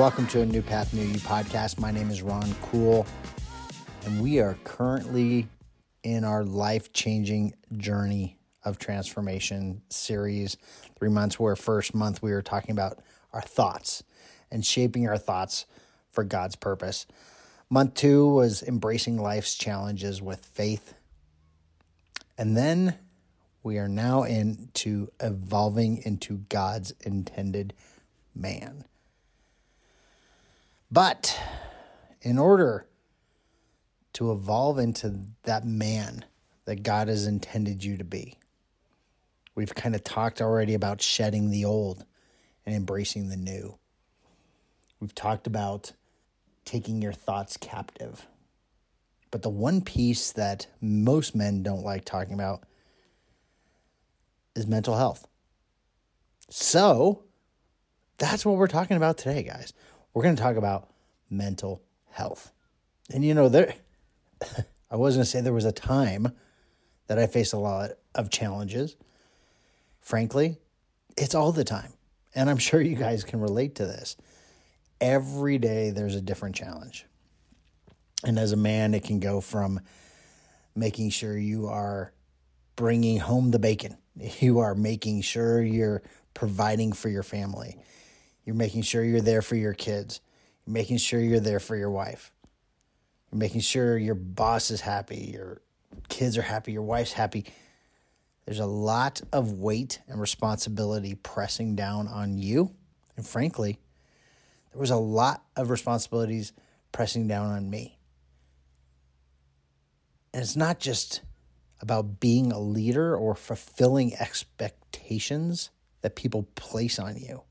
Welcome to a New Path, New You podcast. My name is Ron Cool, and we are currently in our life changing journey of transformation series. Three months, where first month we were talking about our thoughts and shaping our thoughts for God's purpose. Month two was embracing life's challenges with faith. And then we are now into evolving into God's intended man. But in order to evolve into that man that God has intended you to be, we've kind of talked already about shedding the old and embracing the new. We've talked about taking your thoughts captive. But the one piece that most men don't like talking about is mental health. So that's what we're talking about today, guys. We're going to talk about mental health. And you know, there I was going to say there was a time that I faced a lot of challenges. Frankly, it's all the time. And I'm sure you guys can relate to this. Every day there's a different challenge. And as a man, it can go from making sure you are bringing home the bacon you are making sure you're providing for your family. You're making sure you're there for your kids. You're making sure you're there for your wife. You're making sure your boss is happy, your kids are happy, your wife's happy. There's a lot of weight and responsibility pressing down on you. And frankly, there was a lot of responsibilities pressing down on me. And it's not just about being a leader or fulfilling expectations that people place on you.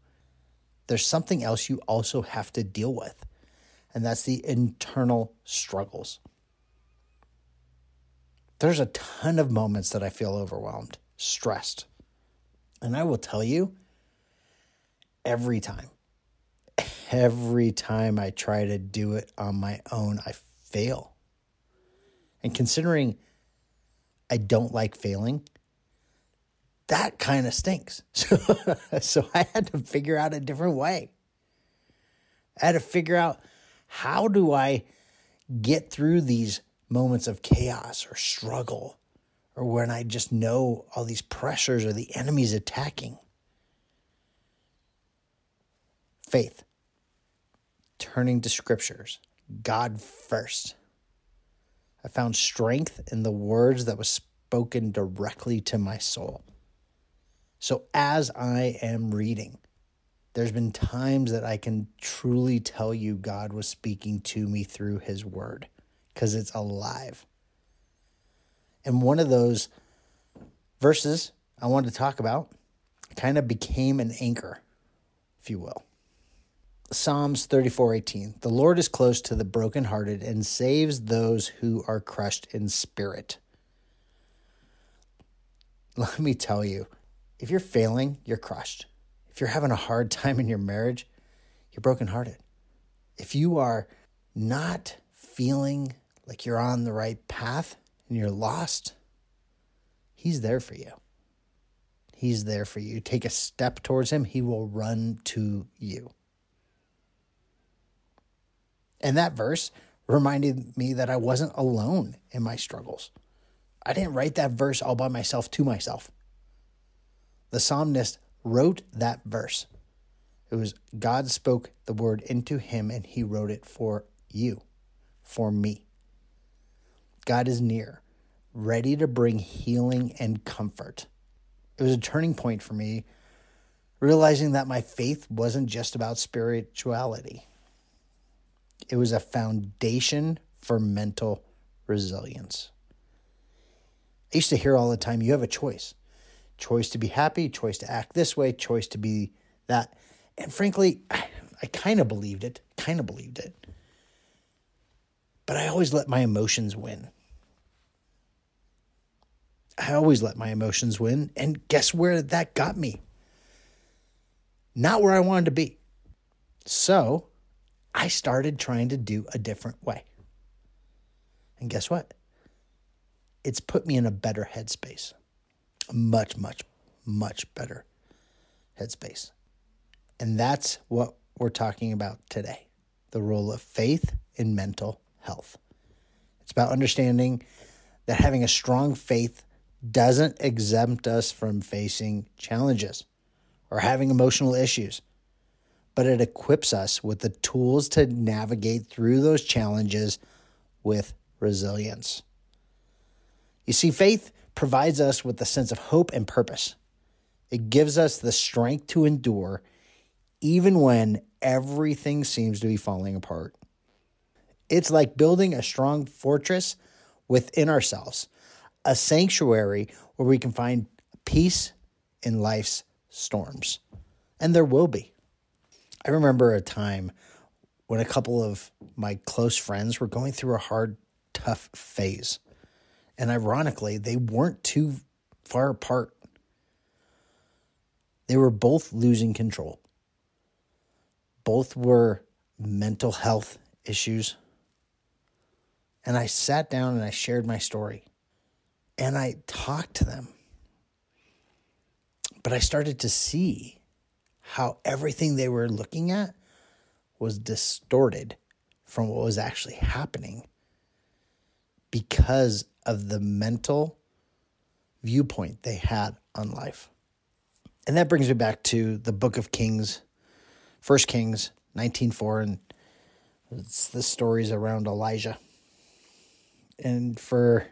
There's something else you also have to deal with, and that's the internal struggles. There's a ton of moments that I feel overwhelmed, stressed. And I will tell you, every time, every time I try to do it on my own, I fail. And considering I don't like failing, that kind of stinks. So, so I had to figure out a different way. I had to figure out how do I get through these moments of chaos or struggle or when I just know all these pressures or the enemy's attacking. Faith, turning to scriptures, God first. I found strength in the words that was spoken directly to my soul. So as I am reading, there's been times that I can truly tell you God was speaking to me through his word because it's alive. And one of those verses I wanted to talk about kind of became an anchor, if you will. Psalms 34:18 The Lord is close to the brokenhearted and saves those who are crushed in spirit. Let me tell you, if you're failing, you're crushed. If you're having a hard time in your marriage, you're brokenhearted. If you are not feeling like you're on the right path and you're lost, he's there for you. He's there for you. Take a step towards him, he will run to you. And that verse reminded me that I wasn't alone in my struggles. I didn't write that verse all by myself to myself. The psalmist wrote that verse. It was God spoke the word into him and he wrote it for you, for me. God is near, ready to bring healing and comfort. It was a turning point for me, realizing that my faith wasn't just about spirituality it was a foundation for mental resilience. I used to hear all the time you have a choice choice to be happy, choice to act this way, choice to be that. And frankly, I, kind of believed it, kind of believed it. But I always let my emotions win. I always let my emotions win. And guess where that got me? Not where I wanted to be. So I started trying to do a different way. And guess what? It's put me in a better headspace. Much, much, much better headspace. And that's what we're talking about today the role of faith in mental health. It's about understanding that having a strong faith doesn't exempt us from facing challenges or having emotional issues, but it equips us with the tools to navigate through those challenges with resilience. You see, faith provides us with a sense of hope and purpose. It gives us the strength to endure even when everything seems to be falling apart. It's like building a strong fortress within ourselves, a sanctuary where we can find peace in life's storms. And there will be. I remember a time when a couple of my close friends were going through a hard, tough phase. And ironically, they weren't too far apart. They were both losing control. Both were mental health issues. And I sat down and I shared my story and I talked to them. But I started to see how everything they were looking at was distorted from what was actually happening because of the mental viewpoint they had on life. And that brings me back to the book of Kings, First Kings 19:4 and it's the stories around Elijah. And for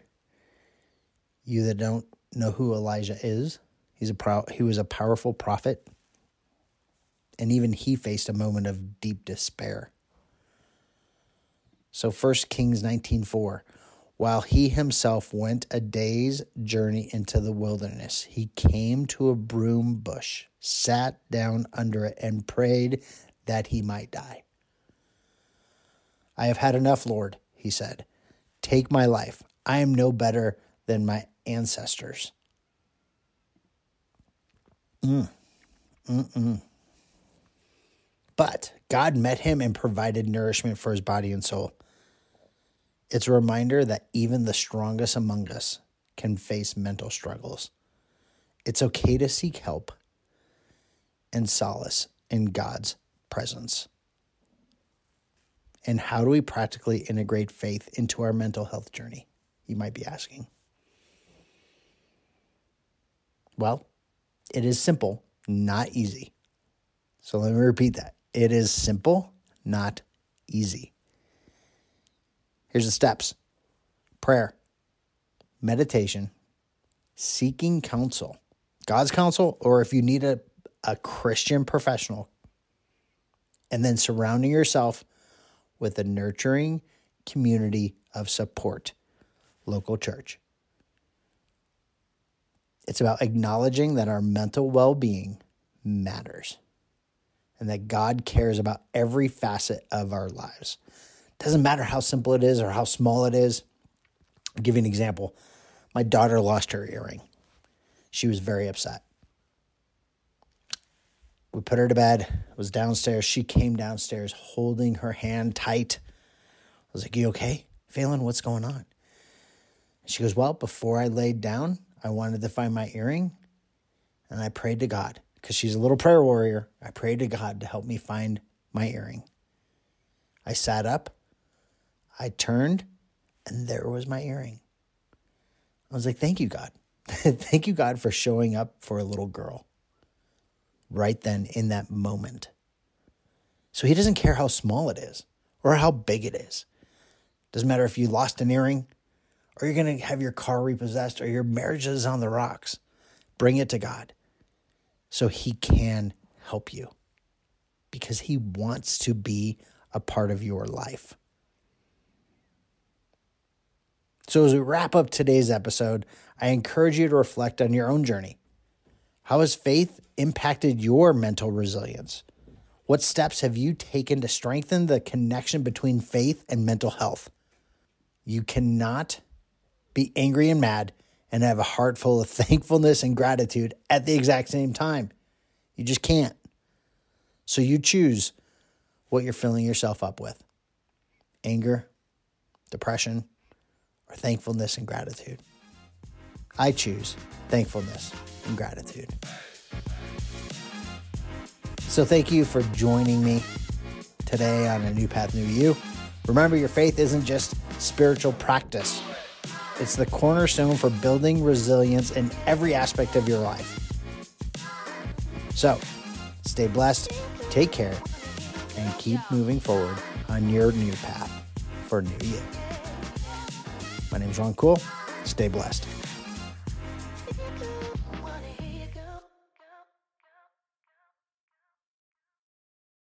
you that don't know who Elijah is, he's a pro- he was a powerful prophet. And even he faced a moment of deep despair. So 1 Kings 19:4 while he himself went a day's journey into the wilderness, he came to a broom bush, sat down under it, and prayed that he might die. I have had enough, Lord, he said. Take my life. I am no better than my ancestors. Mm. Mm-mm. But God met him and provided nourishment for his body and soul. It's a reminder that even the strongest among us can face mental struggles. It's okay to seek help and solace in God's presence. And how do we practically integrate faith into our mental health journey? You might be asking. Well, it is simple, not easy. So let me repeat that. It is simple, not easy. Here's the steps prayer, meditation, seeking counsel, God's counsel, or if you need a, a Christian professional, and then surrounding yourself with a nurturing community of support, local church. It's about acknowledging that our mental well being matters and that God cares about every facet of our lives. Doesn't matter how simple it is or how small it is. I'll give you an example. My daughter lost her earring. She was very upset. We put her to bed, it was downstairs. She came downstairs holding her hand tight. I was like, You okay? Phelan, what's going on? She goes, Well, before I laid down, I wanted to find my earring and I prayed to God because she's a little prayer warrior. I prayed to God to help me find my earring. I sat up I turned and there was my earring. I was like, thank you, God. thank you, God, for showing up for a little girl right then in that moment. So he doesn't care how small it is or how big it is. Doesn't matter if you lost an earring or you're going to have your car repossessed or your marriage is on the rocks. Bring it to God so he can help you because he wants to be a part of your life. So, as we wrap up today's episode, I encourage you to reflect on your own journey. How has faith impacted your mental resilience? What steps have you taken to strengthen the connection between faith and mental health? You cannot be angry and mad and have a heart full of thankfulness and gratitude at the exact same time. You just can't. So you choose what you're filling yourself up with anger, depression, or thankfulness and gratitude. I choose thankfulness and gratitude. So thank you for joining me today on A New Path, New You. Remember, your faith isn't just spiritual practice, it's the cornerstone for building resilience in every aspect of your life. So stay blessed, take care, and keep moving forward on your new path for new you. My name is Ron Cool. Stay blessed.